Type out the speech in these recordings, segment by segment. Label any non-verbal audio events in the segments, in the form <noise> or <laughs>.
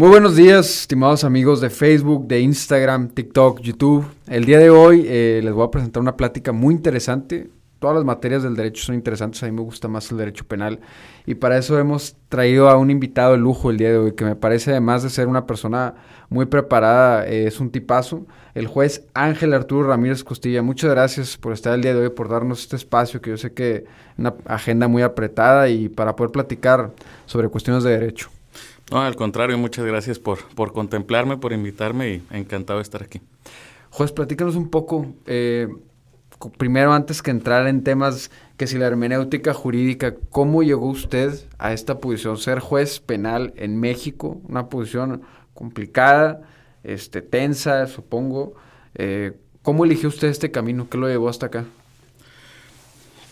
Muy buenos días, estimados amigos de Facebook, de Instagram, TikTok, YouTube. El día de hoy eh, les voy a presentar una plática muy interesante. Todas las materias del derecho son interesantes, a mí me gusta más el derecho penal. Y para eso hemos traído a un invitado de lujo el día de hoy, que me parece además de ser una persona muy preparada, eh, es un tipazo, el juez Ángel Arturo Ramírez Costilla. Muchas gracias por estar el día de hoy, por darnos este espacio, que yo sé que es una agenda muy apretada y para poder platicar sobre cuestiones de derecho. No, al contrario, muchas gracias por, por contemplarme, por invitarme y encantado de estar aquí. Juez, platícanos un poco, eh, primero antes que entrar en temas que si la hermenéutica jurídica, ¿cómo llegó usted a esta posición? Ser juez penal en México, una posición complicada, este, tensa, supongo. Eh, ¿Cómo eligió usted este camino? ¿Qué lo llevó hasta acá?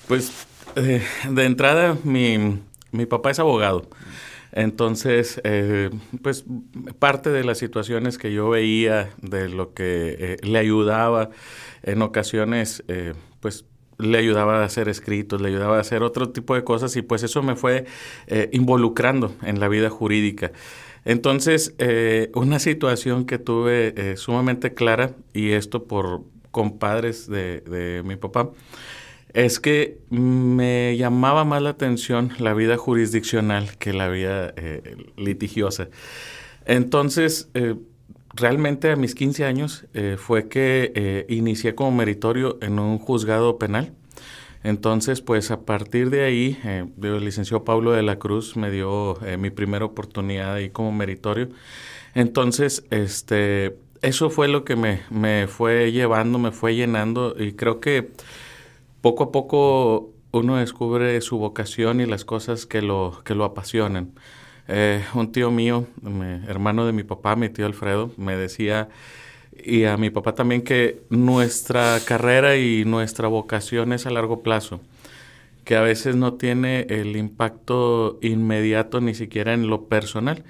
Pues eh, de entrada mi, mi papá es abogado. Entonces, eh, pues parte de las situaciones que yo veía, de lo que eh, le ayudaba, en ocasiones, eh, pues le ayudaba a hacer escritos, le ayudaba a hacer otro tipo de cosas y pues eso me fue involucrando en la vida jurídica. Entonces, una situación que tuve sumamente clara, y esto por compadres de, de mi papá, es que me llamaba más la atención la vida jurisdiccional que la vida eh, litigiosa. Entonces, eh, realmente a mis 15 años eh, fue que inicié como meritorio en un juzgado penal. Entonces, pues a partir de ahí, el licenciado Pablo de la Cruz me dio mi primera oportunidad ahí como meritorio. Entonces, este, eso fue lo que me, me fue llevando, me fue llenando y creo que poco a poco uno descubre su vocación y las cosas que lo, que lo apasionan. Eh, un tío mío, hermano de mi papá, mi tío Alfredo, me decía, y a mi papá también, que nuestra carrera y nuestra vocación es a largo plazo, que a veces no tiene el impacto inmediato ni siquiera en lo personal.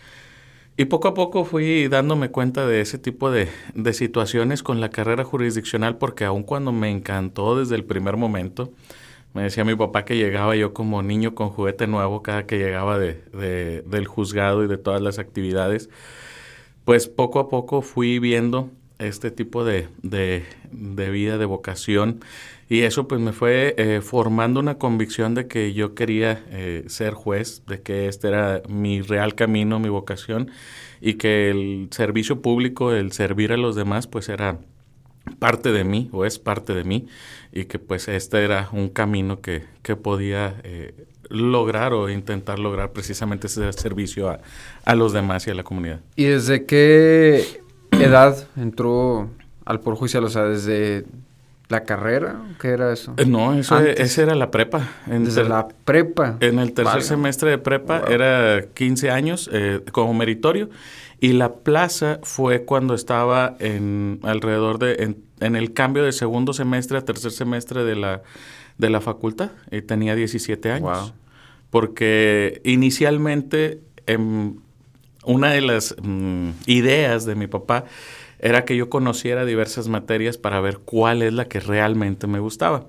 Y poco a poco fui dándome cuenta de ese tipo de, de, situaciones con la carrera jurisdiccional, porque aun cuando me encantó desde el primer momento, me decía mi papá que llegaba yo como niño con juguete nuevo cada que llegaba de, de, del juzgado y de todas las actividades, pues poco a poco fui viendo este tipo de, de, de vida, de vocación. Y eso pues me fue eh, formando una convicción de que yo quería eh, ser juez, de que este era mi real camino, mi vocación, y que el servicio público, el servir a los demás, pues era parte de mí o es parte de mí, y que pues este era un camino que, que podía eh, lograr o intentar lograr precisamente ese servicio a, a los demás y a la comunidad. ¿Y desde qué edad entró al por juicio? O sea, desde la carrera, ¿qué era eso? Eh, no, eso esa era la prepa. Desde la prepa. En el tercer semestre de prepa era 15 años eh, como meritorio y la plaza fue cuando estaba en alrededor de en, el cambio de segundo semestre a tercer semestre de la de la facultad y tenía 17 años. Porque inicialmente em, una de las mm, ideas de mi papá era que yo conociera diversas materias para ver cuál es la que realmente me gustaba.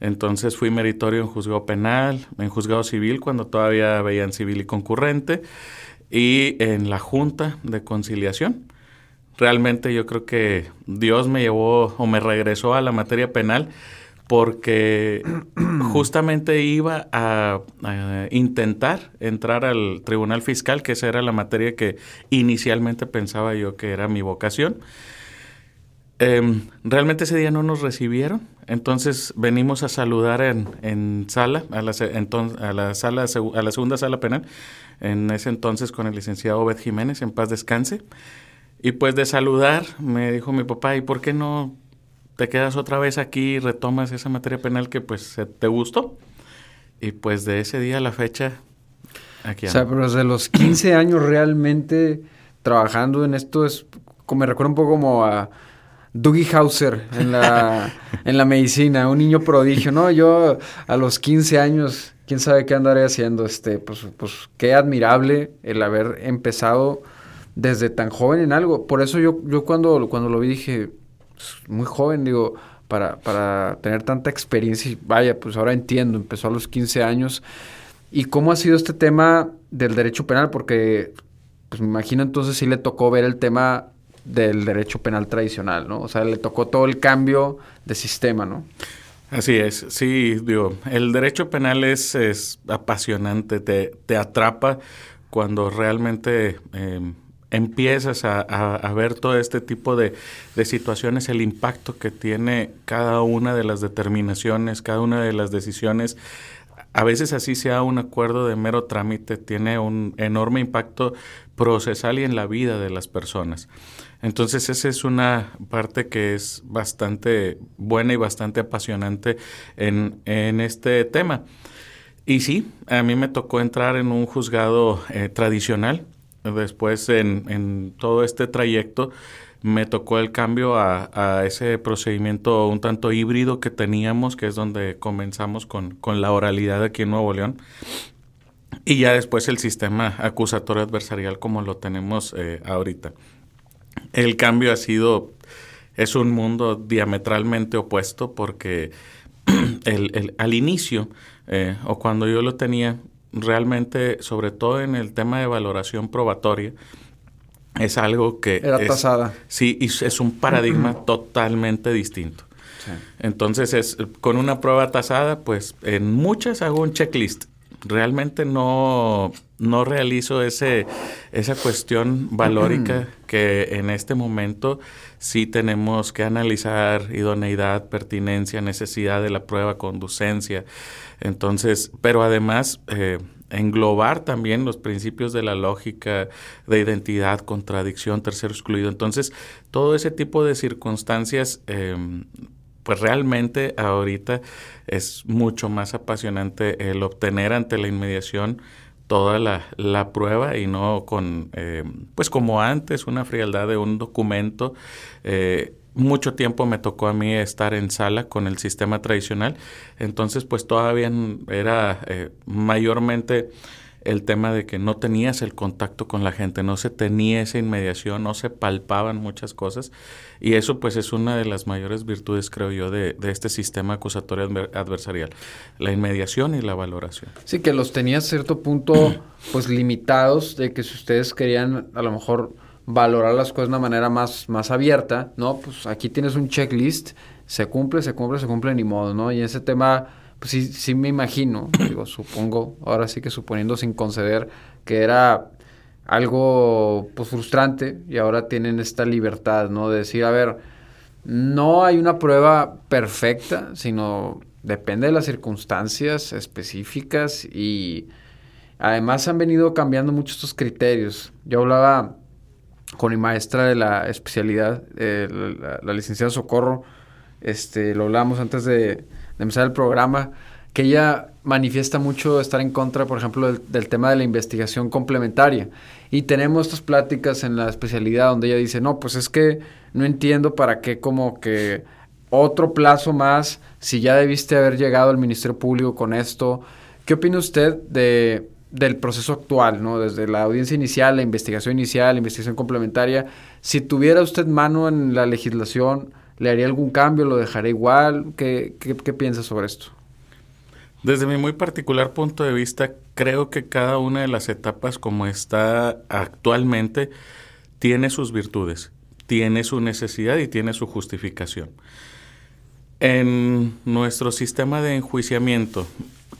Entonces fui meritorio en juzgado penal, en juzgado civil cuando todavía veían civil y concurrente y en la junta de conciliación. Realmente yo creo que Dios me llevó o me regresó a la materia penal porque <clears throat> justamente iba a, intentar entrar al tribunal fiscal, que esa era la materia que inicialmente pensaba yo que era mi vocación. Em, realmente ese día no nos recibieron, entonces venimos a saludar en, sala, a la, a la, sala, a la segunda sala penal, en ese entonces con el licenciado Obed Jiménez, en paz descanse. Y pues de saludar, me dijo mi papá, ¿y por qué no te quedas otra vez aquí y retomas esa materia penal que pues te gustó. Y pues de ese día a la fecha, aquí O sea, pero desde los 15 años realmente trabajando en esto es, como me recuerda un poco como a Dougie Hauser en la, <laughs> en la medicina, un niño prodigio, ¿no? Yo a los 15 años, quién sabe qué andaré haciendo, este, pues, pues qué admirable el haber empezado desde tan joven en algo. Por eso yo, yo cuando, cuando lo vi dije, muy joven, digo, para, para tener tanta experiencia. Y vaya, pues ahora entiendo, empezó a los 15 años. ¿Y cómo ha sido este tema del derecho penal? Porque pues me imagino entonces sí le tocó ver el tema del derecho penal tradicional, ¿no? O sea, le tocó todo el cambio de sistema, ¿no? Así es, sí, digo, el derecho penal es, es apasionante, te, te, atrapa cuando realmente em, empiezas a, ver todo este tipo de, de, situaciones, el impacto que tiene cada una de las determinaciones, cada una de las decisiones. A veces así sea un acuerdo de mero trámite, tiene un enorme impacto procesal y en la vida de las personas. Entonces esa es una parte que es bastante buena y bastante apasionante en, en este tema. Y sí, a mí me tocó entrar en un juzgado eh, tradicional. Después en, en, todo este trayecto me tocó el cambio a, a, ese procedimiento un tanto híbrido que teníamos, que es donde comenzamos con, con la oralidad aquí en Nuevo León. Y ya después el sistema acusatorio adversarial como lo tenemos eh, ahorita. El cambio ha sido, es un mundo diametralmente opuesto porque <clears throat> el, al inicio, eh, o cuando yo lo tenía, realmente, sobre todo en el tema de valoración probatoria, es algo que... Era es, tasada. Sí, y es un paradigma <clears throat> totalmente distinto. Sí. Entonces, es, con una prueba tasada, pues en muchas hago un checklist realmente no, no realizo ese, esa cuestión <clears throat> valórica que en este momento sí tenemos que analizar idoneidad, pertinencia, necesidad de la prueba, conducencia. Entonces, pero además eh, englobar también los principios de la lógica, de identidad, contradicción, tercero excluido. Entonces, todo ese tipo de circunstancias eh, pues realmente ahorita es mucho más apasionante el obtener ante la inmediación toda la, la prueba y no con, eh, pues como antes, una frialdad de un documento. Eh, mucho tiempo me tocó a mí estar en sala con el sistema tradicional, entonces pues todavía era eh, mayormente el tema de que no tenías el contacto con la gente, no se tenía esa inmediación, no se palpaban muchas cosas y eso pues es una de las mayores virtudes creo yo de, de este sistema acusatorio adversarial, la inmediación y la valoración. Sí, que los tenía a cierto punto pues limitados de que si ustedes querían a lo mejor valorar las cosas de una manera más, más abierta, ¿no? Pues aquí tienes un checklist, se cumple, se cumple, se cumple ni modo, ¿no? Y ese tema pues sí, sí me imagino, <coughs> digo, supongo, ahora sí que suponiendo sin conceder que era algo pues frustrante y ahora tienen esta libertad, ¿no? De decir, a ver, no hay una prueba perfecta, sino depende de las circunstancias específicas y además han venido cambiando mucho estos criterios. Yo hablaba con mi maestra de la especialidad, eh, la, licenciada Socorro, este, lo hablamos antes de, de empezar el programa, que ella manifiesta mucho estar en contra, por ejemplo, del, del, tema de la investigación complementaria. Y tenemos estas pláticas en la especialidad donde ella dice, no, pues es que no entiendo para qué como que otro plazo más, si ya debiste haber llegado al Ministerio Público con esto. ¿Qué opina usted de, del proceso actual, ¿no? Desde la audiencia inicial, la investigación inicial, la investigación complementaria. Si tuviera usted mano en la legislación, ¿Le haría algún cambio? ¿Lo dejaría igual? ¿Qué, qué, qué piensa sobre esto? Desde mi muy particular punto de vista, creo que cada una de las etapas como está actualmente tiene sus virtudes, tiene su necesidad y tiene su justificación. En nuestro sistema de enjuiciamiento,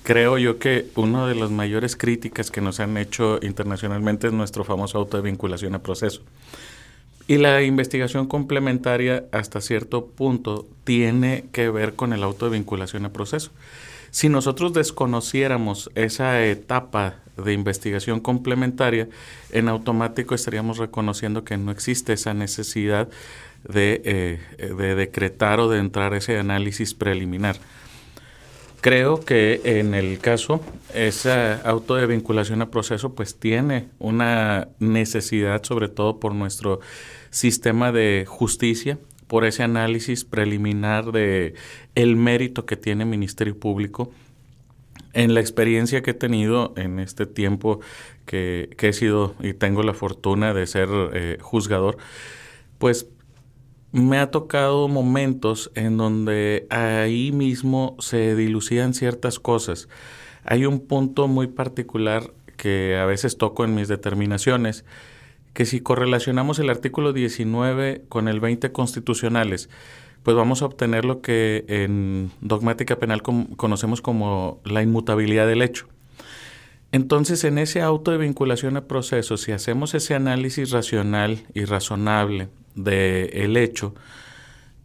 creo yo que una de las mayores críticas que nos han hecho internacionalmente es nuestro famoso auto de vinculación a proceso. Y la investigación complementaria hasta cierto punto tiene que ver con el auto de vinculación a proceso. Si nosotros desconociéramos esa etapa de investigación complementaria, en automático estaríamos reconociendo que no existe esa necesidad de, eh, de decretar o de entrar ese análisis preliminar. Creo que en el caso, esa auto de vinculación a proceso pues tiene una necesidad, sobre todo por nuestro sistema de justicia, por ese análisis preliminar de el mérito que tiene el Ministerio Público. En la experiencia que he tenido en este tiempo que, he sido y tengo la fortuna de ser eh, juzgador, pues me ha tocado momentos en donde ahí mismo se dilucidan ciertas cosas. Hay un punto muy particular que a veces toco en mis determinaciones, que si correlacionamos el artículo 19 con el 20 constitucionales, pues vamos a obtener lo que en dogmática penal conocemos como la inmutabilidad del hecho. Entonces, en ese auto de vinculación a procesos, si hacemos ese análisis racional y razonable del hecho,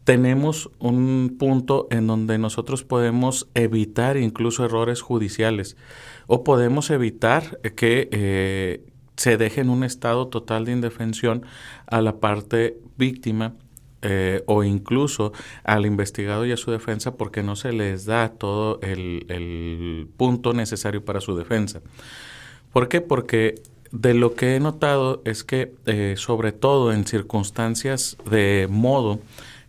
tenemos un punto en donde nosotros podemos evitar incluso errores judiciales o podemos evitar que eh, se deje en un estado total de indefensión a la parte víctima eh, o incluso al investigado y a su defensa porque no se les da todo el, punto necesario para su defensa. ¿Por qué? Porque de lo que he notado es que eh, sobre todo en circunstancias de modo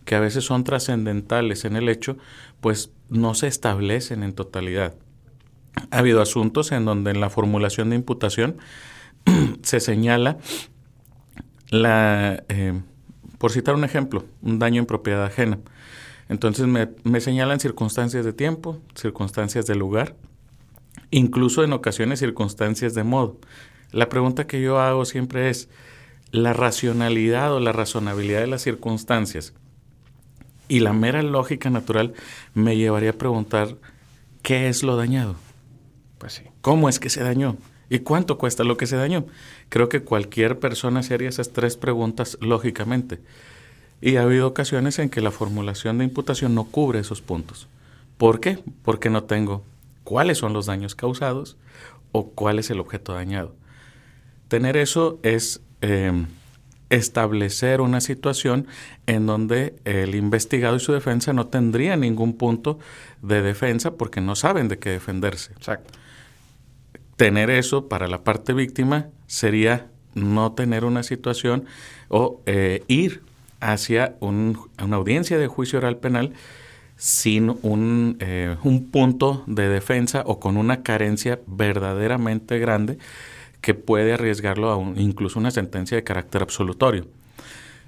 que a veces son trascendentales en el hecho, pues no se establecen en totalidad. Ha habido asuntos en donde en la formulación de imputación <clears throat> se señala la, eh, por citar un ejemplo, un daño en propiedad ajena. Entonces me, me señalan circunstancias de tiempo, circunstancias de lugar, incluso en ocasiones circunstancias de modo. La pregunta que yo hago siempre es, ¿la racionalidad o la razonabilidad de las circunstancias y la mera lógica natural me llevaría a preguntar, ¿qué es lo dañado? Pues sí. ¿Cómo es que se dañó? ¿Y cuánto cuesta lo que se dañó? Creo que cualquier persona se haría esas tres preguntas lógicamente. Y ha habido ocasiones en que la formulación de imputación no cubre esos puntos. ¿Por qué? Porque no tengo cuáles son los daños causados o cuál es el objeto dañado. Tener eso es em, establecer una situación en donde el investigado y su defensa no tendrían ningún punto de defensa porque no saben de qué defenderse. Exacto tener eso para la parte víctima sería no tener una situación o eh, ir hacia una audiencia de juicio oral penal sin un, eh, un, punto de defensa o con una carencia verdaderamente grande que puede arriesgarlo a incluso una sentencia de carácter absolutorio.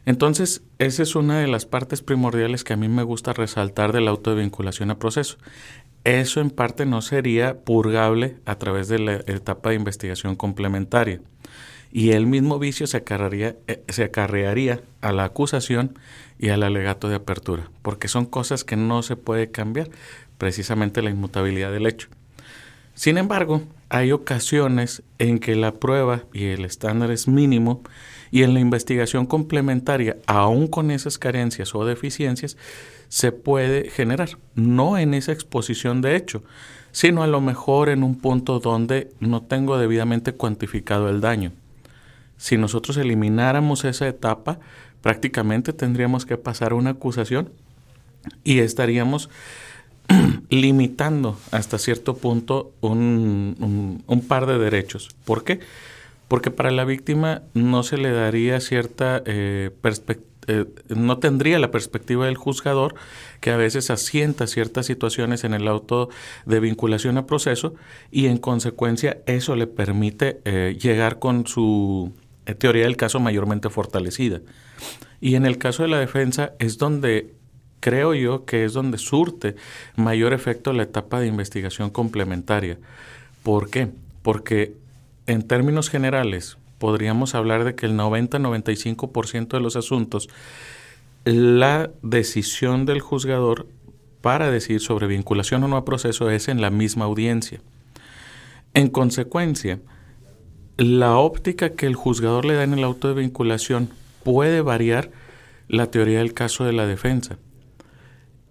Entonces, esa es una de las partes primordiales que a mí me gusta resaltar del auto de vinculación a proceso eso en parte no sería purgable a través de la etapa de investigación complementaria. Y el mismo vicio se acarrearía, eh, se acarrearía a la acusación y al alegato de apertura, porque son cosas que no se puede cambiar, precisamente la inmutabilidad del hecho. Sin embargo, hay ocasiones en que la prueba y el estándar es mínimo y en la investigación complementaria, aún con esas carencias o deficiencias, se puede generar, no en esa exposición de hecho, sino a lo mejor en un punto donde no tengo debidamente cuantificado el daño. Si nosotros elimináramos esa etapa, prácticamente tendríamos que pasar una acusación y estaríamos <clears throat> limitando hasta cierto punto un, par de derechos. ¿Por qué? Porque para la víctima no se le daría cierta eh, perspectiva eh, no tendría la perspectiva del juzgador que a veces asienta ciertas situaciones en el auto de vinculación a proceso y en consecuencia eso le permite eh, llegar con su teoría del caso mayormente fortalecida. Y en el caso de la defensa es donde creo yo que es donde surte mayor efecto la etapa de investigación complementaria. ¿Por qué? Porque en términos generales, podríamos hablar de que el 90-95% de los asuntos, la decisión del juzgador para decir sobre vinculación o no a proceso es en la misma audiencia. En consecuencia, la óptica que el juzgador le da en el auto de vinculación puede variar la teoría del caso de la defensa.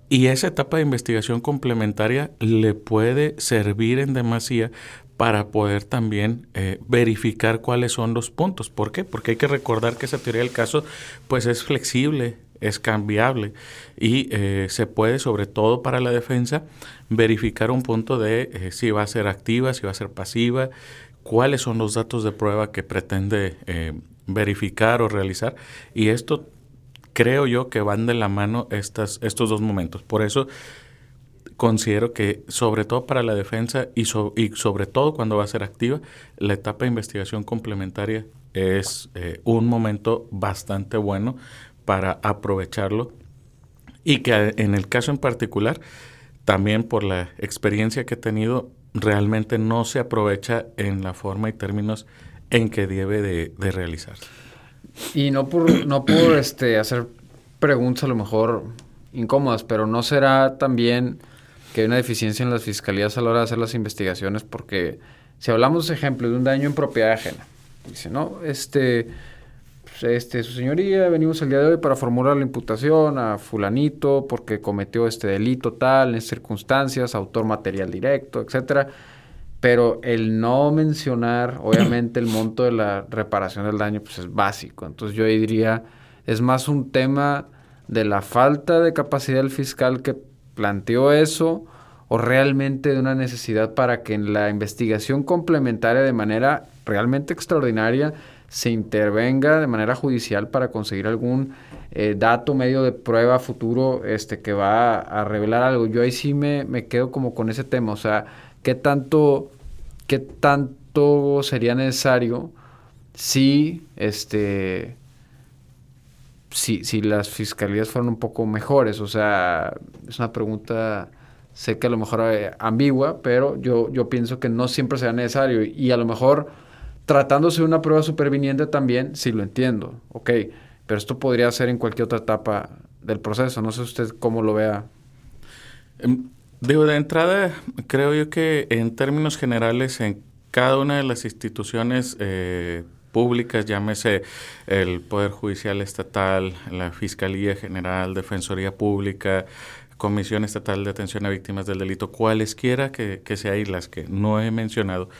Y esa etapa de investigación complementaria le puede servir en demasía para poder también eh, verificar cuáles son los puntos. ¿Por qué? Porque hay que recordar que esa teoría del caso pues es flexible, es cambiable y eh, se puede, sobre todo para la defensa, verificar un punto de eh, si va a ser activa, si va a ser pasiva, cuáles son los datos de prueba que pretende verificar o realizar. Y esto creo yo que van de la mano estas, estos dos momentos. Por eso considero que sobre todo para la defensa y, y, sobre todo cuando va a ser activa, la etapa de investigación complementaria es eh, un momento bastante bueno para aprovecharlo y que en el caso en particular, también por la experiencia que he tenido, realmente no se aprovecha en la forma y términos en que debe de, de realizarse. Y no por, no por <clears throat> este, hacer preguntas a lo mejor incómodas, pero ¿no será también que hay una deficiencia en las fiscalías a la hora de hacer las investigaciones? Porque si hablamos, ejemplo, de un daño en propiedad ajena, dice, no, este, pues, este, su señoría, venimos el día de hoy para formular la imputación a fulanito porque cometió este delito tal, en circunstancias, autor material directo, etcétera pero el no mencionar, obviamente, el monto de la reparación del daño, pues es básico. Entonces yo diría, es más un tema de la falta de capacidad del fiscal que planteó eso o realmente de una necesidad para que en la investigación complementaria de manera realmente extraordinaria se intervenga de manera judicial para conseguir algún eh, dato, medio de prueba futuro este, que va a, revelar algo. Yo ahí sí me, me quedo como con ese tema, o sea, ¿qué tanto qué tanto sería necesario si este si, si las fiscalías fueran un poco mejores. O sea, es una pregunta, sé que a lo mejor eh, ambigua, pero yo, yo pienso que no siempre sea necesario. Y a lo mejor tratándose de una prueba superviniente también, sí lo entiendo, ok. Pero esto podría ser en cualquier otra etapa del proceso. No sé usted cómo lo vea. Digo, de entrada, creo yo que en términos generales, en cada una de las instituciones eh, públicas, llámese el Poder Judicial Estatal, la Fiscalía General, Defensoría Pública, Comisión Estatal de Atención a Víctimas del Delito, cualesquiera que, que sea y las que no he mencionado,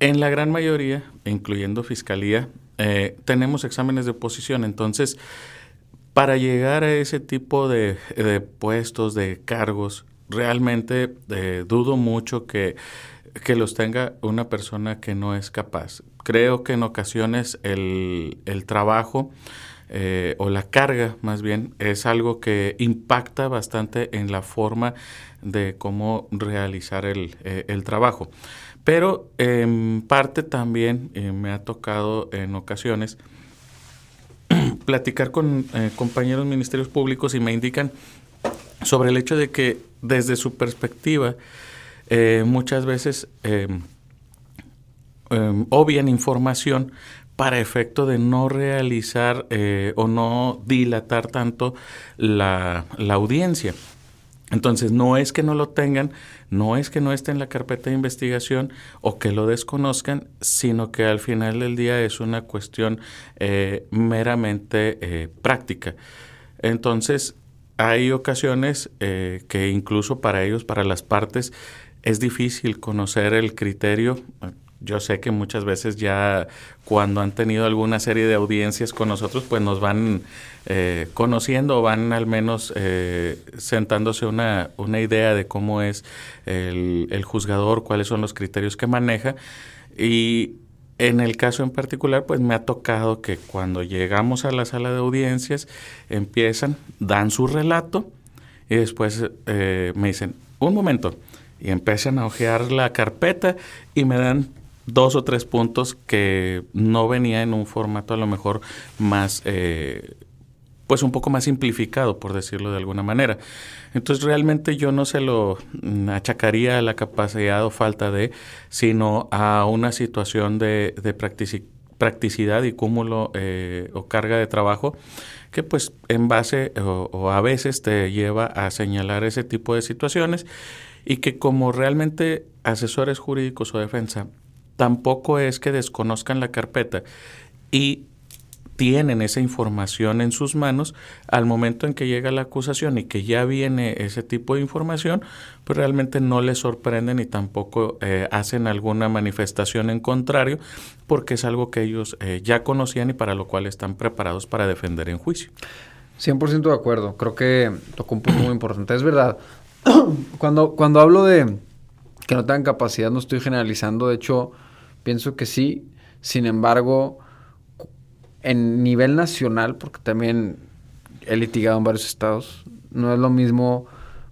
en la gran mayoría, incluyendo Fiscalía, eh, tenemos exámenes de oposición. Entonces, para llegar a ese tipo de puestos, de cargos, realmente eh, dudo mucho que, los tenga una persona que no es capaz. Creo que en ocasiones el, trabajo eh, o la carga más bien es algo que impacta bastante en la forma de cómo realizar el, eh, trabajo. Pero en parte también me ha tocado en ocasiones <clears throat> platicar con compañeros ministerios públicos y me indican sobre el hecho de que desde su perspectiva eh, muchas veces eh, em, obvian información para efecto de no realizar eh, o no dilatar tanto la, la, audiencia. Entonces, no es que no lo tengan, no es que no esté en la carpeta de investigación o que lo desconozcan, sino que al final del día es una cuestión meramente práctica. Entonces, hay ocasiones eh, que incluso para ellos, para las partes, es difícil conocer el criterio. Yo sé que muchas veces ya cuando han tenido alguna serie de audiencias con nosotros, pues nos van eh, conociendo o van al menos eh, sentándose una, una idea de cómo es el, el juzgador, cuáles son los criterios que maneja. Y en el caso en particular, pues me ha tocado que cuando llegamos a la sala de audiencias, empiezan, dan su relato y después eh, me dicen, un momento, y empiezan a ojear la carpeta y me dan dos o tres puntos que no venía en un formato a lo mejor más eh, pues un poco más simplificado, por decirlo de alguna manera. Entonces realmente yo no se lo mm, achacaría a la capacidad o falta de, sino a una situación de, practicidad y cúmulo eh, o carga de trabajo que pues en base o, a veces te lleva a señalar ese tipo de situaciones y que como realmente asesores jurídicos o defensa tampoco es que desconozcan la carpeta y tienen esa información en sus manos al momento en que llega la acusación y que ya viene ese tipo de información, pues realmente no les sorprenden y tampoco eh, hacen alguna manifestación en contrario porque es algo que ellos eh, ya conocían y para lo cual están preparados para defender en juicio. 100% de acuerdo, creo que tocó un punto muy importante. Es verdad, <coughs> cuando, cuando hablo de que no tengan capacidad, no estoy generalizando, de hecho, pienso que sí, sin embargo, en nivel nacional, porque también he litigado en varios estados, no es lo mismo,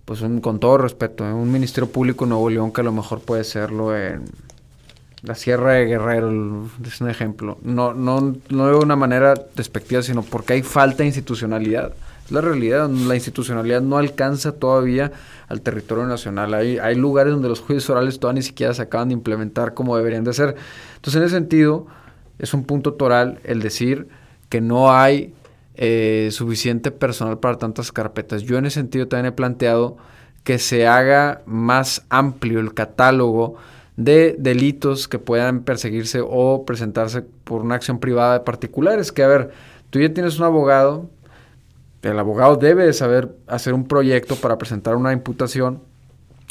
pues con todo respeto, ¿eh? un Ministerio Público en Nuevo León que a lo mejor puede serlo en la Sierra de Guerrero, es un ejemplo. No, no, no de una manera despectiva, sino porque hay falta de institucionalidad. Es la realidad, la institucionalidad no alcanza todavía al territorio nacional. Hay, hay lugares donde los juicios orales todavía ni siquiera se acaban de implementar como deberían de ser. Entonces, en ese sentido, es un punto toral el decir que no hay eh, suficiente personal para tantas carpetas. Yo en ese sentido también he planteado que se haga más amplio el catálogo de delitos que puedan perseguirse o presentarse por una acción privada de particulares. Que a ver, tú ya tienes un abogado, el abogado debe saber hacer un proyecto para presentar una imputación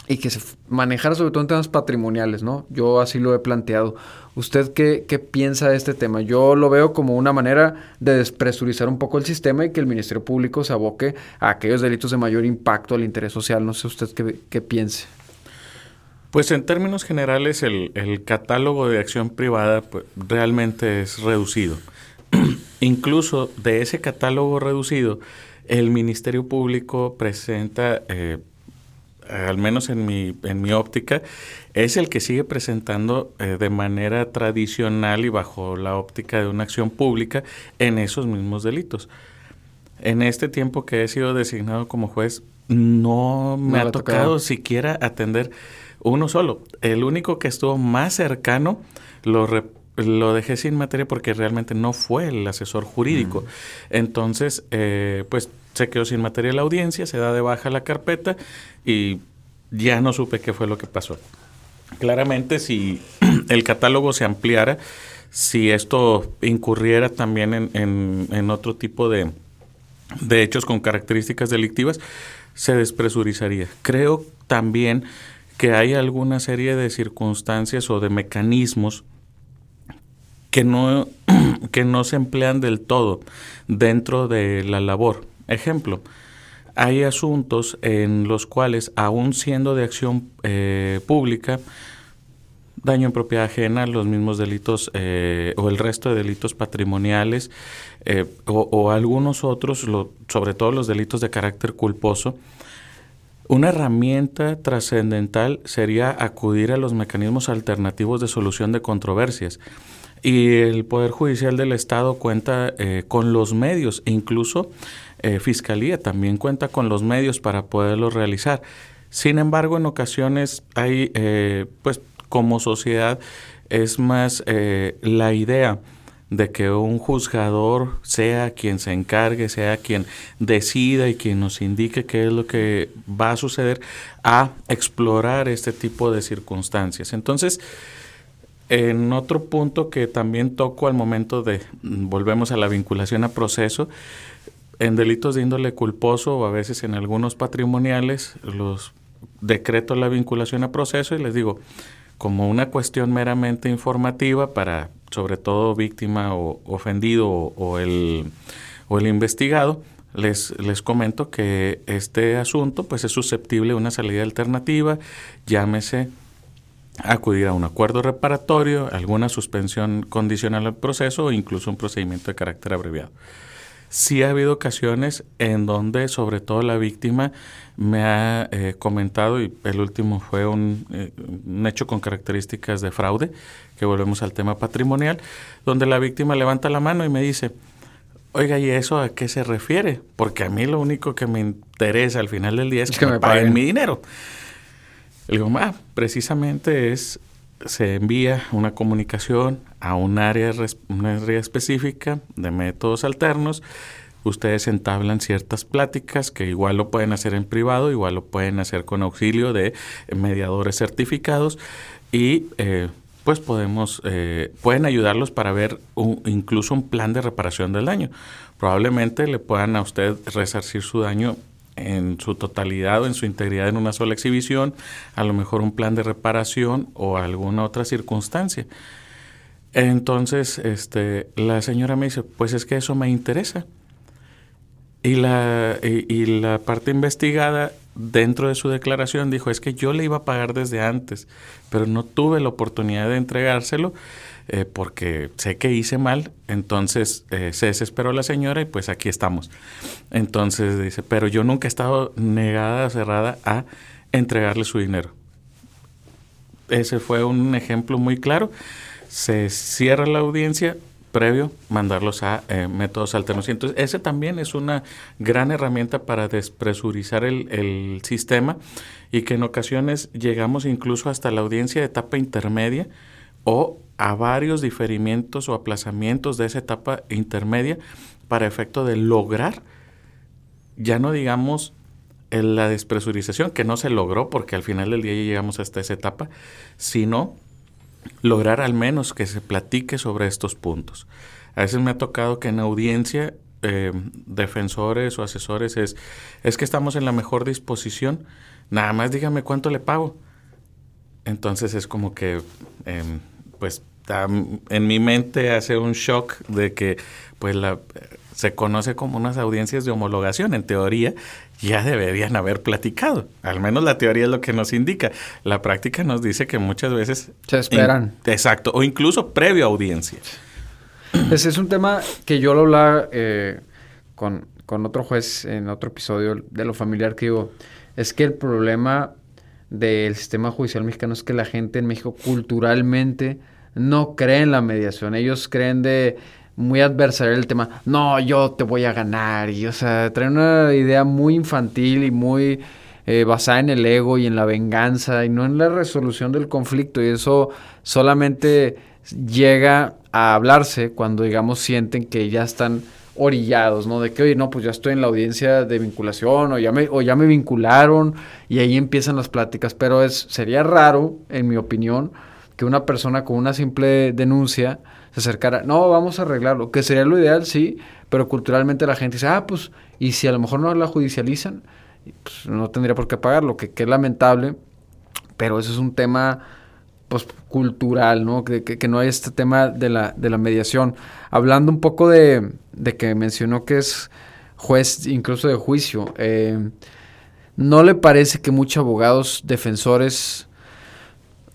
y que se manejara sobre todo en temas patrimoniales, ¿no? Yo así lo he planteado. ¿Usted qué, piensa de este tema? Yo lo veo como una manera de despresurizar un poco el sistema y que el Ministerio Público se aboque a aquellos delitos de mayor impacto al interés social. No sé usted qué, piense. Pues en términos generales el, el catálogo de acción privada pues, realmente es reducido. <clears throat> Incluso de ese catálogo reducido, el Ministerio Público presenta eh, al menos en mi, en mi óptica, es el que sigue presentando eh, de manera tradicional y bajo la óptica de una acción pública en esos mismos delitos. En este tiempo que he sido designado como juez, no me ha tocado siquiera atender uno solo. El único que estuvo más cercano lo, lo dejé sin materia porque realmente no fue el asesor jurídico. Entonces, eh, pues se quedó sin materia la audiencia, se da de baja la carpeta y ya no supe qué fue lo que pasó. Claramente, si <clears throat> el catálogo se ampliara, si esto incurriera también en, en, otro tipo de, de hechos con características delictivas, se despresurizaría. Creo también que hay alguna serie de circunstancias o de mecanismos que no, <clears throat> que no se emplean del todo dentro de la labor. Ejemplo, hay asuntos en los cuales, aún siendo de acción eh, pública, daño en propiedad ajena, los mismos delitos eh, o el resto de delitos patrimoniales eh, o, algunos otros, sobre todo los delitos de carácter culposo, una herramienta trascendental sería acudir a los mecanismos alternativos de solución de controversias. Y el Poder Judicial del Estado cuenta con los medios, incluso eh, Fiscalía también cuenta con los medios para poderlo realizar. Sin embargo, en ocasiones hay, eh, pues como sociedad, es más eh, la idea de que un juzgador sea quien se encargue, sea quien decida y quien nos indique qué es lo que va a suceder, a explorar este tipo de circunstancias. Entonces, en otro punto que también toco al momento de, volvemos a la vinculación a proceso, en delitos de índole culposo o a veces en algunos patrimoniales los decreto la vinculación a proceso y les digo, como una cuestión meramente informativa para sobre todo víctima o ofendido o, el, o el investigado, les, les comento que este asunto pues es susceptible de una salida alternativa, llámese acudir a un acuerdo reparatorio, alguna suspensión condicional al proceso o incluso un procedimiento de carácter abreviado sí ha habido ocasiones en donde sobre todo la víctima me ha eh, comentado, y el último fue un, eh, un, hecho con características de fraude, que volvemos al tema patrimonial, donde la víctima levanta la mano y me dice, oiga, ¿y eso a qué se refiere? Porque a mí lo único que me interesa al final del día es que, me paguen mi dinero. Le digo, ah, precisamente es se envía una comunicación a un área, área específica de métodos alternos. Ustedes entablan ciertas pláticas que igual lo pueden hacer en privado, igual lo pueden hacer con auxilio de mediadores certificados y eh, pues podemos, eh, pueden ayudarlos para ver incluso un plan de reparación del daño. Probablemente le puedan a usted resarcir su daño en su totalidad o en su integridad en una sola exhibición, a lo mejor un plan de reparación o alguna otra circunstancia. Entonces, este, la señora me dice, pues es que eso me interesa. Y la, y la parte investigada dentro de su declaración dijo, es que yo le iba a pagar desde antes, pero no tuve la oportunidad de entregárselo eh, porque sé que hice mal, entonces eh, se desesperó la señora y pues aquí estamos. Entonces dice, pero yo nunca he estado negada, cerrada a entregarle su dinero. Ese fue un ejemplo muy claro. Se cierra la audiencia, previo mandarlos a eh, métodos alternos. Entonces, ese también es una gran herramienta para despresurizar el, el, sistema y que en ocasiones llegamos incluso hasta la audiencia de etapa intermedia o a varios diferimientos o aplazamientos de esa etapa intermedia para efecto de lograr, ya no digamos la despresurización, que no se logró porque al final del día ya llegamos hasta esa etapa, sino lograr al menos que se platique sobre estos puntos. A veces me ha tocado que en audiencia eh, defensores o asesores es, es que estamos en la mejor disposición, nada más dígame cuánto le pago. Entonces es como que, em, pues, en mi mente hace un shock de que, pues, la, se conoce como unas audiencias de homologación. En teoría, ya deberían haber platicado. Al menos la teoría es lo que nos indica. La práctica nos dice que muchas veces... Se esperan. exacto, o incluso previo a audiencia. Ese es un tema que yo lo hablaba eh, con, con, otro juez en otro episodio de lo familiar que digo, es que el problema del sistema judicial mexicano es que la gente en México culturalmente no cree en la mediación. Ellos creen de muy adversario el tema, no, yo te voy a ganar. Y, o sea, traen una idea muy infantil y muy eh, basada en el ego y en la venganza y no en la resolución del conflicto. Y eso solamente llega a hablarse cuando, digamos, sienten que ya están orillados, ¿no? De que, oye, no, pues ya estoy en la audiencia de vinculación o ya me, o ya me vincularon y ahí empiezan las pláticas. Pero es, sería raro, en mi opinión, que una persona con una simple denuncia se acercara, no, vamos a arreglarlo, que sería lo ideal, sí, pero culturalmente la gente dice, ah, pues, y si a lo mejor no la judicializan, pues no tendría por qué pagarlo, que, que es lamentable, pero eso es un tema pues, cultural, ¿no? Que, que, no hay este tema de la, de la mediación. Hablando un poco de, de que mencionó que es juez incluso de juicio, eh, ¿no le parece que muchos abogados defensores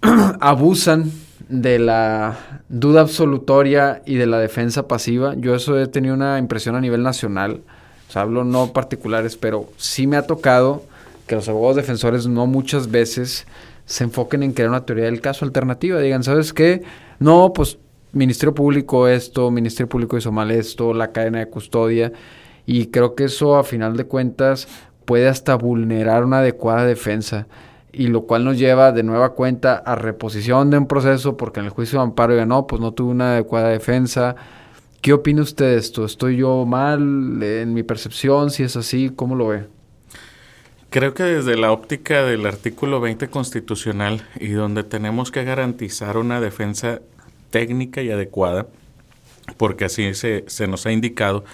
<clears throat> abusan de la duda absolutoria y de la defensa pasiva? Yo eso he tenido una impresión a nivel nacional. Hablo no particulares, pero sí me ha tocado que los abogados defensores no muchas veces se enfoquen en crear una teoría del caso alternativa. Digan, ¿sabes qué? No, pues Ministerio Público esto, Ministerio Público hizo mal esto, la cadena de custodia. Y creo que eso a final de cuentas puede hasta vulnerar una adecuada defensa. Y lo cual nos lleva de nueva cuenta a reposición de un proceso porque en el juicio de amparo ya no, pues no tuve una adecuada defensa. ¿Qué opina usted de esto? ¿Estoy yo mal en mi percepción? Si es así, ¿cómo lo ve? Creo que desde la óptica del artículo 20 constitucional y donde tenemos que garantizar una defensa técnica y adecuada, porque así se, nos ha indicado,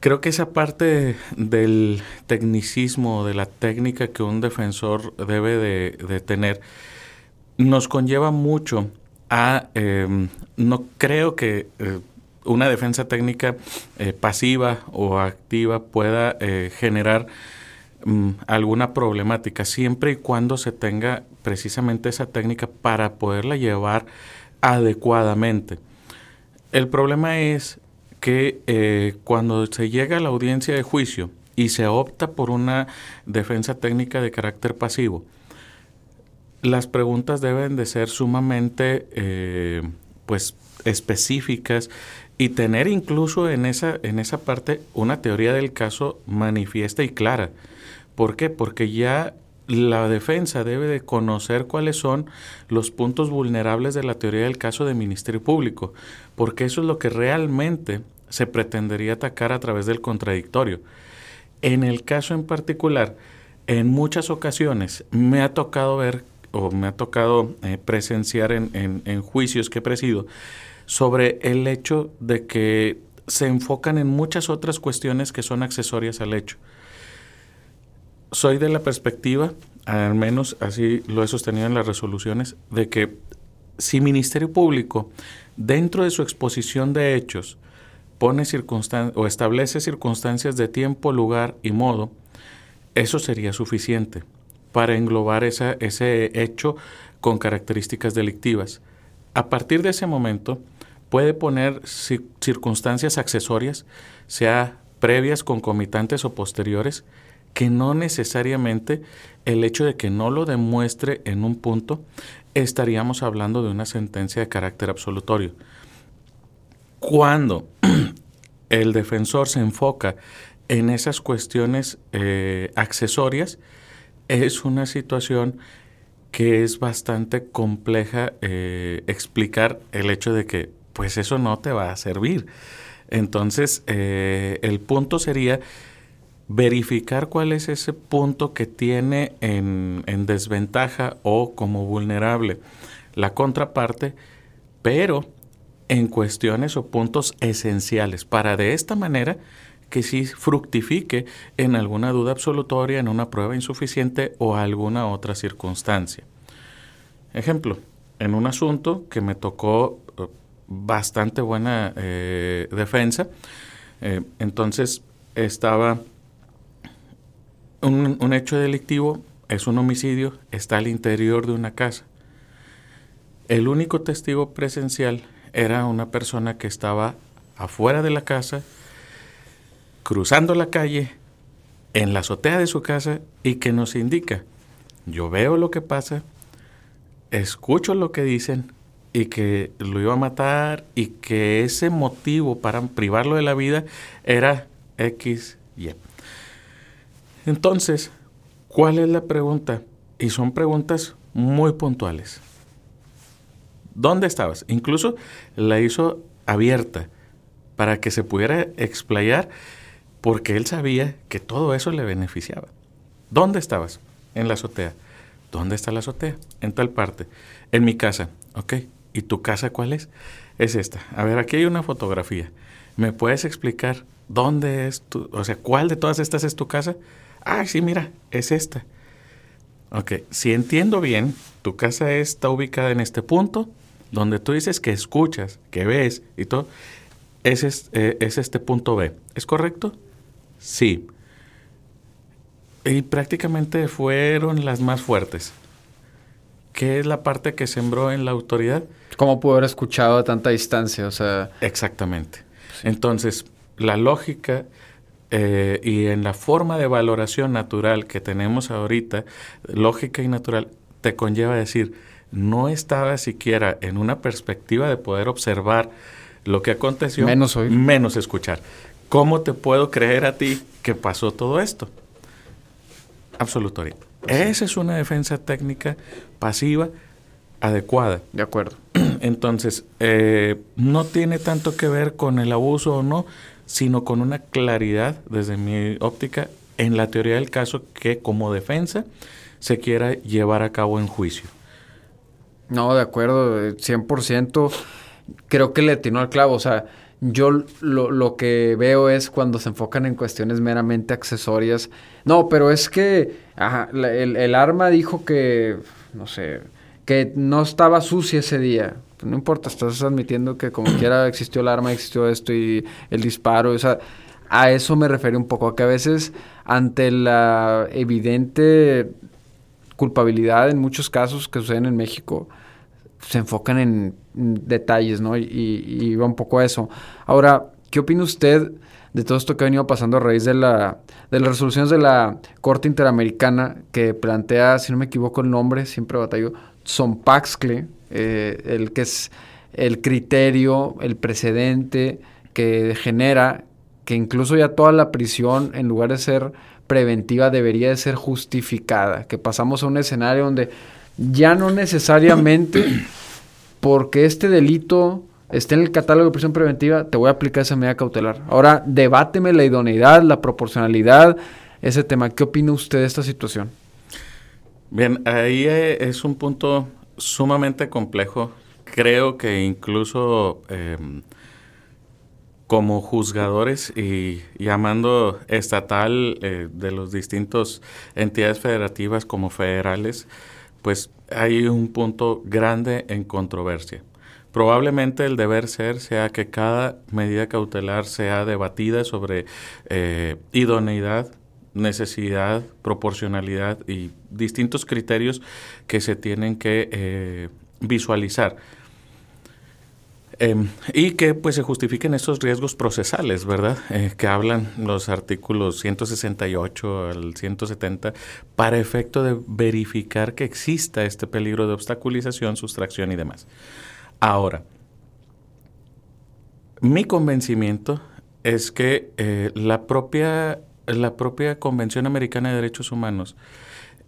creo que esa parte del tecnicismo, de la técnica que un defensor debe de, tener, nos conlleva mucho a, em, no creo que... Eh, una defensa técnica eh, pasiva o activa pueda eh, generar Mm, alguna problemática, siempre y cuando se tenga precisamente esa técnica para poderla llevar adecuadamente. El problema es que eh, cuando se llega a la audiencia de juicio y se opta por una defensa técnica de carácter pasivo, las preguntas deben de ser sumamente eh, pues específicas y tener incluso en esa, en esa parte una teoría del caso manifiesta y clara. ¿Por qué? Porque ya la defensa debe de conocer cuáles son los puntos vulnerables de la teoría del caso de Ministerio Público, porque eso es lo que realmente se pretendería atacar a través del contradictorio. En el caso en particular, en muchas ocasiones me ha tocado ver o me ha tocado eh, presenciar en, en juicios que presido sobre el hecho de que se enfocan en muchas otras cuestiones que son accesorias al hecho soy de la perspectiva, al menos así lo he sostenido en las resoluciones, de que si Ministerio Público, dentro de su exposición de hechos, pone o establece circunstancias de tiempo, lugar y modo, eso sería suficiente para englobar ese hecho con características delictivas. A partir de ese momento, puede poner circunstancias accesorias, sea previas, concomitantes o posteriores, que no necesariamente el hecho de que no lo demuestre en un punto, estaríamos hablando de una sentencia de carácter absolutorio. Cuando <clears throat> el defensor se enfoca en esas cuestiones eh, accesorias, es una situación que es bastante compleja eh, explicar el hecho de que pues eso no te va a servir. Entonces, eh, el punto sería verificar cuál es ese punto que tiene en, en desventaja o como vulnerable la contraparte, pero en cuestiones o puntos esenciales, para de esta manera que sí fructifique en alguna duda absolutoria, en una prueba insuficiente o alguna otra circunstancia. Ejemplo, en un asunto que me tocó bastante buena eh, defensa, eh, entonces estaba un, un hecho delictivo, es un homicidio, está al interior de una casa. El único testigo presencial era una persona que estaba afuera de la casa, cruzando la calle, en la azotea de su casa y que nos indica, yo veo lo que pasa, escucho lo que dicen y que lo iba a matar y que ese motivo para privarlo de la vida era X, Y. Entonces, ¿cuál es la pregunta? Y son preguntas muy puntuales. ¿Dónde estabas? Incluso la hizo abierta para que se pudiera explayar porque él sabía que todo eso le beneficiaba. ¿Dónde estabas? En la azotea. ¿Dónde está la azotea? En tal parte. En mi casa. Ok. ¿Y tu casa cuál es? Es esta. A ver, aquí hay una fotografía. ¿Me puedes explicar dónde es tu, o sea, cuál de todas estas es tu casa? Ah, sí, mira, es esta. Ok, si entiendo bien, tu casa está ubicada en este punto, donde tú dices que escuchas, que ves y todo, es, eh, es este punto B. ¿Es correcto? Sí. Y prácticamente fueron las más fuertes. ¿Qué es la parte que sembró en la autoridad? ¿Cómo pudo haber escuchado a tanta distancia? O sea. Exactamente. Entonces, la lógica eh, y en la forma de valoración natural que tenemos ahorita, lógica y natural, te conlleva a decir, no estaba siquiera en una perspectiva de poder observar lo que aconteció, menos, oír. menos escuchar. ¿Cómo te puedo creer a ti que pasó todo esto? Absolutorio. Esa es una defensa técnica pasiva adecuada. De acuerdo. <clears throat> Entonces, eh, no tiene tanto que ver con el abuso o no, sino con una claridad, desde mi óptica, en la teoría del caso que como defensa se quiera llevar a cabo en juicio. No, de acuerdo, 100%. Creo que le atinó al clavo. O sea, yo lo, lo, que veo es cuando se enfocan en cuestiones meramente accesorias. No, pero es que ajá, la, el, el, arma dijo que, no sé, que no estaba sucia ese día. Pues no importa, estás admitiendo que como <clears throat> quiera existió el arma, existió esto y el disparo. O sea, a eso me refiero un poco, a que a veces ante la evidente culpabilidad en muchos casos que suceden en México, se enfocan en detalles, ¿no? Y, y, va un poco a eso. Ahora, ¿qué opina usted de todo esto que ha venido pasando a raíz de, la, de las resoluciones de la Corte Interamericana que plantea, si no me equivoco el nombre, siempre batallo, Zompaxcle, eh, el que es el criterio, el precedente que genera que incluso ya toda la prisión, en lugar de ser preventiva, debería de ser justificada, que pasamos a un escenario donde ya no necesariamente porque este delito esté en el catálogo de prisión preventiva, te voy a aplicar esa medida cautelar. Ahora, debáteme la idoneidad, la proporcionalidad, ese tema. ¿Qué opina usted de esta situación? Bien, ahí eh, es un punto sumamente complejo. Creo que incluso eh, como juzgadores y llamando estatal eh, de los distintos entidades federativas como federales, pues hay un punto grande en controversia. Probablemente el deber ser sea que cada medida cautelar sea debatida sobre eh, idoneidad, necesidad, proporcionalidad y distintos criterios que se tienen que eh, visualizar. Eh, y que pues se justifiquen estos riesgos procesales, ¿verdad? Eh, que hablan los artículos 168 al 170 para efecto de verificar que exista este peligro de obstaculización, sustracción y demás. Ahora, mi convencimiento es que eh, la, propia, la propia Convención Americana de Derechos Humanos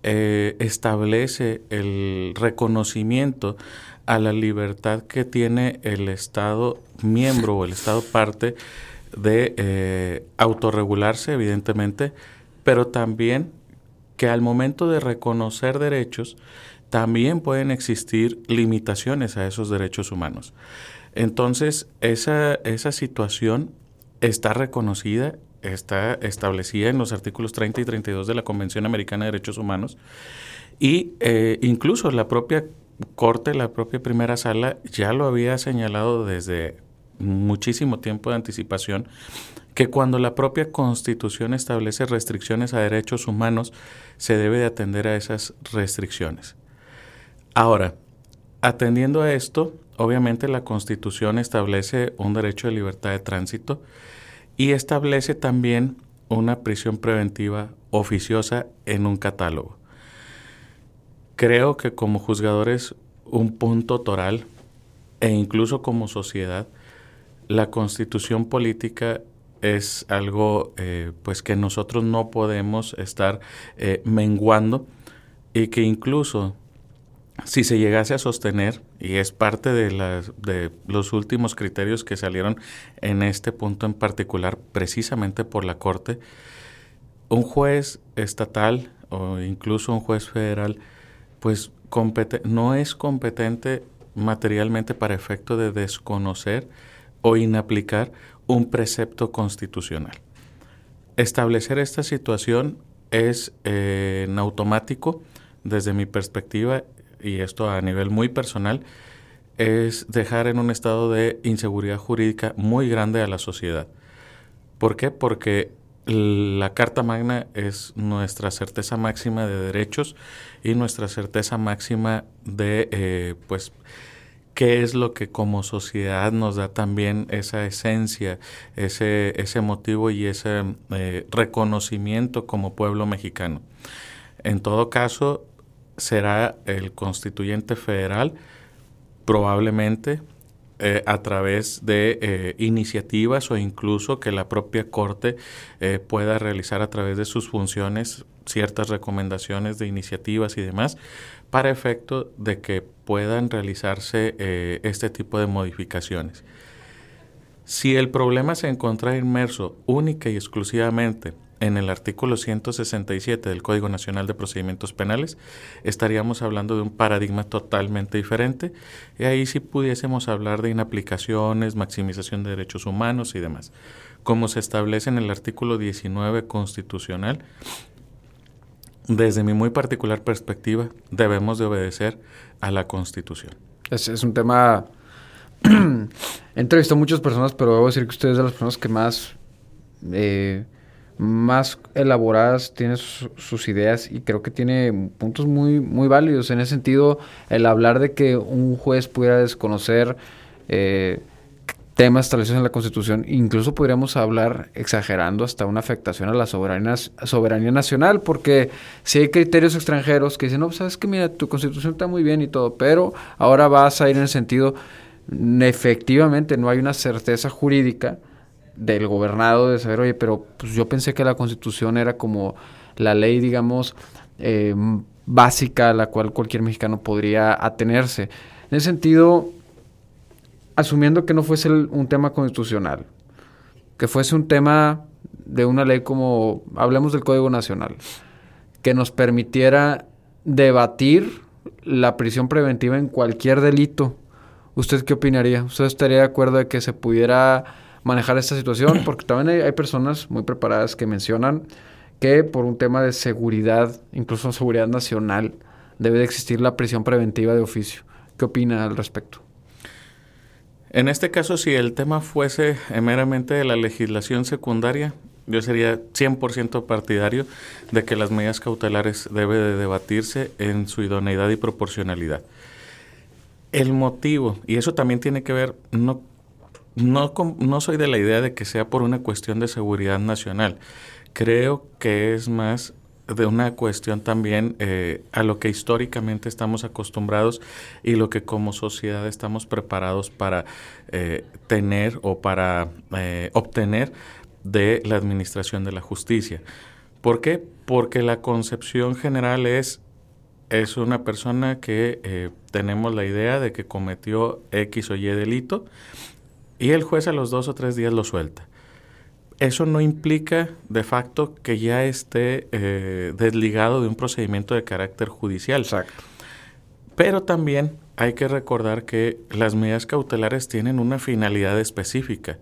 eh, establece el reconocimiento a la libertad que tiene el Estado miembro o el Estado parte de eh, autorregularse, evidentemente, pero también que al momento de reconocer derechos, también pueden existir limitaciones a esos derechos humanos. Entonces, esa, esa situación está reconocida, está establecida en los artículos 30 y 32 de la Convención Americana de Derechos Humanos y eh, incluso la propia Corte, la propia primera sala, ya lo había señalado desde muchísimo tiempo de anticipación, que cuando la propia Constitución establece restricciones a derechos humanos, se debe de atender a esas restricciones. Ahora, atendiendo a esto, obviamente la Constitución establece un derecho de libertad de tránsito y establece también una prisión preventiva oficiosa en un catálogo. Creo que como juzgadores un punto toral e incluso como sociedad, la constitución política es algo eh, pues que nosotros no podemos estar eh, menguando y que incluso si se llegase a sostener, y es parte de, los últimos criterios que salieron en este punto en particular, precisamente por la Corte, un juez estatal o incluso un juez federal, pues no es competente materialmente para efecto de desconocer o inaplicar un precepto constitucional. Establecer esta situación es eh, automático, desde mi perspectiva, y esto a nivel muy personal, es dejar en un estado de inseguridad jurídica muy grande a la sociedad. ¿Por qué? Porque la Carta Magna es nuestra certeza máxima de derechos y nuestra certeza máxima de, eh, pues, qué es lo que como sociedad nos da también esa esencia, ese, ese motivo y ese eh, reconocimiento como pueblo mexicano. En todo caso, será el constituyente federal probablemente eh, a través de eh, iniciativas o incluso que la propia Corte pueda realizar a través de sus funciones ciertas recomendaciones de iniciativas y demás para efecto de que puedan realizarse eh, este tipo de modificaciones. Si el problema se encuentra inmerso única y exclusivamente en el artículo 167 del Código Nacional de Procedimientos Penales, estaríamos hablando de un paradigma totalmente diferente y ahí sí pudiésemos hablar de inaplicaciones, maximización de derechos humanos y demás. Como se establece en el artículo 19 constitucional, desde mi muy particular perspectiva, debemos de obedecer a la Constitución. Es, es un tema... <clears throat> He entrevistado a muchas personas, pero debo decir que usted es de las personas que más, eh, más elaboradas tiene sus, ideas y creo que tiene puntos muy, muy válidos. En ese sentido, el hablar de que un juez pudiera desconocer... Eh, temas establecidos en la Constitución, incluso podríamos hablar exagerando hasta una afectación a la soberanía, soberanía nacional, porque si hay criterios extranjeros que dicen, no, sabes que mira, tu Constitución está muy bien y todo, pero ahora vas a ir en el sentido, efectivamente no hay una certeza jurídica del gobernado de saber, oye, pero pues yo pensé que la Constitución era como la ley, digamos, eh, básica a la cual cualquier mexicano podría atenerse. En ese sentido, asumiendo que no fuese un tema constitucional, que fuese un tema de una ley como, hablemos del Código Nacional, que nos permitiera debatir la prisión preventiva en cualquier delito. ¿Usted qué opinaría? ¿Usted estaría de acuerdo de que se pudiera manejar esta situación? <clears throat> Porque también hay, personas muy preparadas que mencionan que por un tema de seguridad, incluso seguridad nacional, debe de existir la prisión preventiva de oficio. ¿Qué opina al respecto? En este caso, si el tema fuese meramente de la legislación secundaria, yo sería 100% partidario de que las medidas cautelares deben de debatirse en su idoneidad y proporcionalidad. El motivo, y eso también tiene que ver, no, no, no soy de la idea de que sea por una cuestión de seguridad nacional. Creo que es más de una cuestión también eh, a lo que históricamente estamos acostumbrados y lo que como sociedad estamos preparados para eh, tener o para eh, obtener de la administración de la justicia. ¿Por qué? Porque la concepción general es, es una persona que tenemos la idea de que cometió X o Y delito y el juez a los dos o tres días lo suelta. Eso no implica de facto que ya esté eh, desligado de un procedimiento de carácter judicial. Exacto. Pero también hay que recordar que las medidas cautelares tienen una finalidad específica.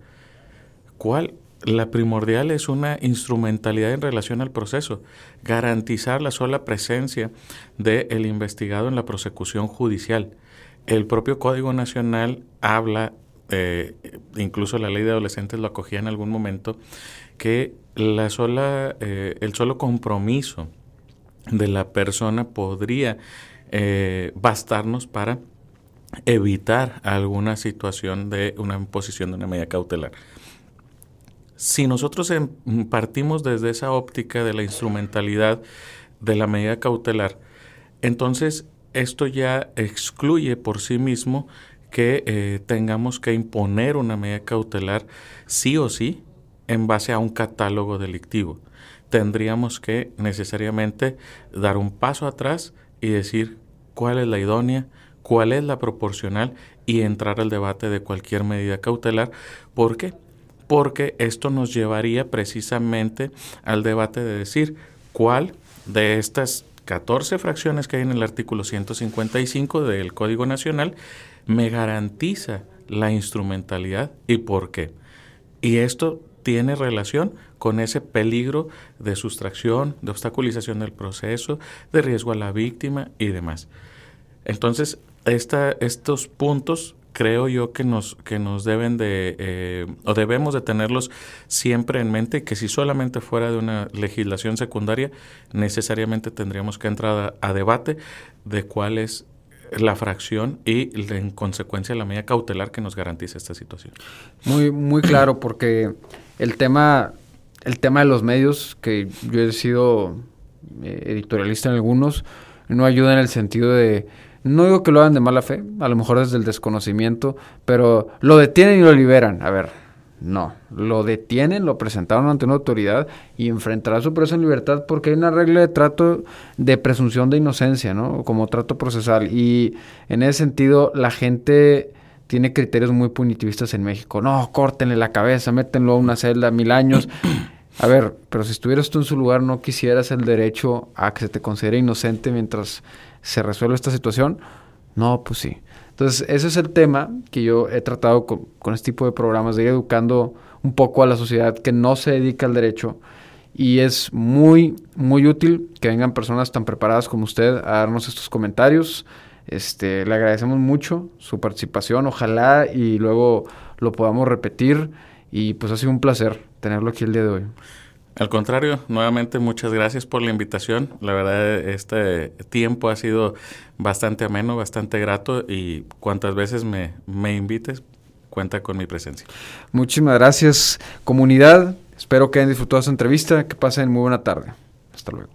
¿Cuál? La primordial es una instrumentalidad en relación al proceso, garantizar la sola presencia del investigado en la prosecución judicial. El propio Código Nacional habla eh, incluso la ley de adolescentes lo acogía en algún momento, que la sola, eh, el solo compromiso de la persona podría eh, bastarnos para evitar alguna situación de una imposición de una medida cautelar. Si nosotros em, partimos desde esa óptica de la instrumentalidad de la medida cautelar, entonces esto ya excluye por sí mismo que eh, tengamos que imponer una medida cautelar sí o sí en base a un catálogo delictivo. Tendríamos que necesariamente dar un paso atrás y decir cuál es la idónea, cuál es la proporcional y entrar al debate de cualquier medida cautelar. ¿Por qué? Porque esto nos llevaría precisamente al debate de decir cuál de estas 14 fracciones que hay en el artículo 155 del Código Nacional me garantiza la instrumentalidad y por qué. Y esto tiene relación con ese peligro de sustracción, de obstaculización del proceso, de riesgo a la víctima y demás. Entonces, esta, estos puntos creo yo que nos, que nos deben de, eh, o debemos de tenerlos siempre en mente, que si solamente fuera de una legislación secundaria, necesariamente tendríamos que entrar a, a debate de cuál es la fracción y en consecuencia la medida cautelar que nos garantiza esta situación. Muy, muy claro, porque el tema, el tema de los medios, que yo he sido eh, editorialista en algunos, no ayuda en el sentido de, no digo que lo hagan de mala fe, a lo mejor desde el desconocimiento, pero lo detienen y lo liberan. A ver, no, lo detienen, lo presentaron ante una autoridad y enfrentará su preso en libertad porque hay una regla de trato de presunción de inocencia, ¿no? Como trato procesal. Y en ese sentido, la gente tiene criterios muy punitivistas en México. No, córtenle la cabeza, métenlo a una celda mil años. <clears throat> A ver, pero si estuvieras tú en su lugar, ¿no quisieras el derecho a que se te considere inocente mientras se resuelve esta situación? No, pues sí. Entonces, ese es el tema que yo he tratado con, este tipo de programas, de ir educando un poco a la sociedad que no se dedica al derecho. Y es muy, muy útil que vengan personas tan preparadas como usted a darnos estos comentarios. Este, le agradecemos mucho su participación. Ojalá y luego lo podamos repetir. Y pues ha sido un placer tenerlo aquí el día de hoy. Al contrario, nuevamente muchas gracias por la invitación. La verdad, este tiempo ha sido bastante ameno, bastante grato y cuantas veces me, me invites, cuenta con mi presencia. Muchísimas gracias, comunidad. Espero que hayan disfrutado esta entrevista. Que pasen muy buena tarde. Hasta luego.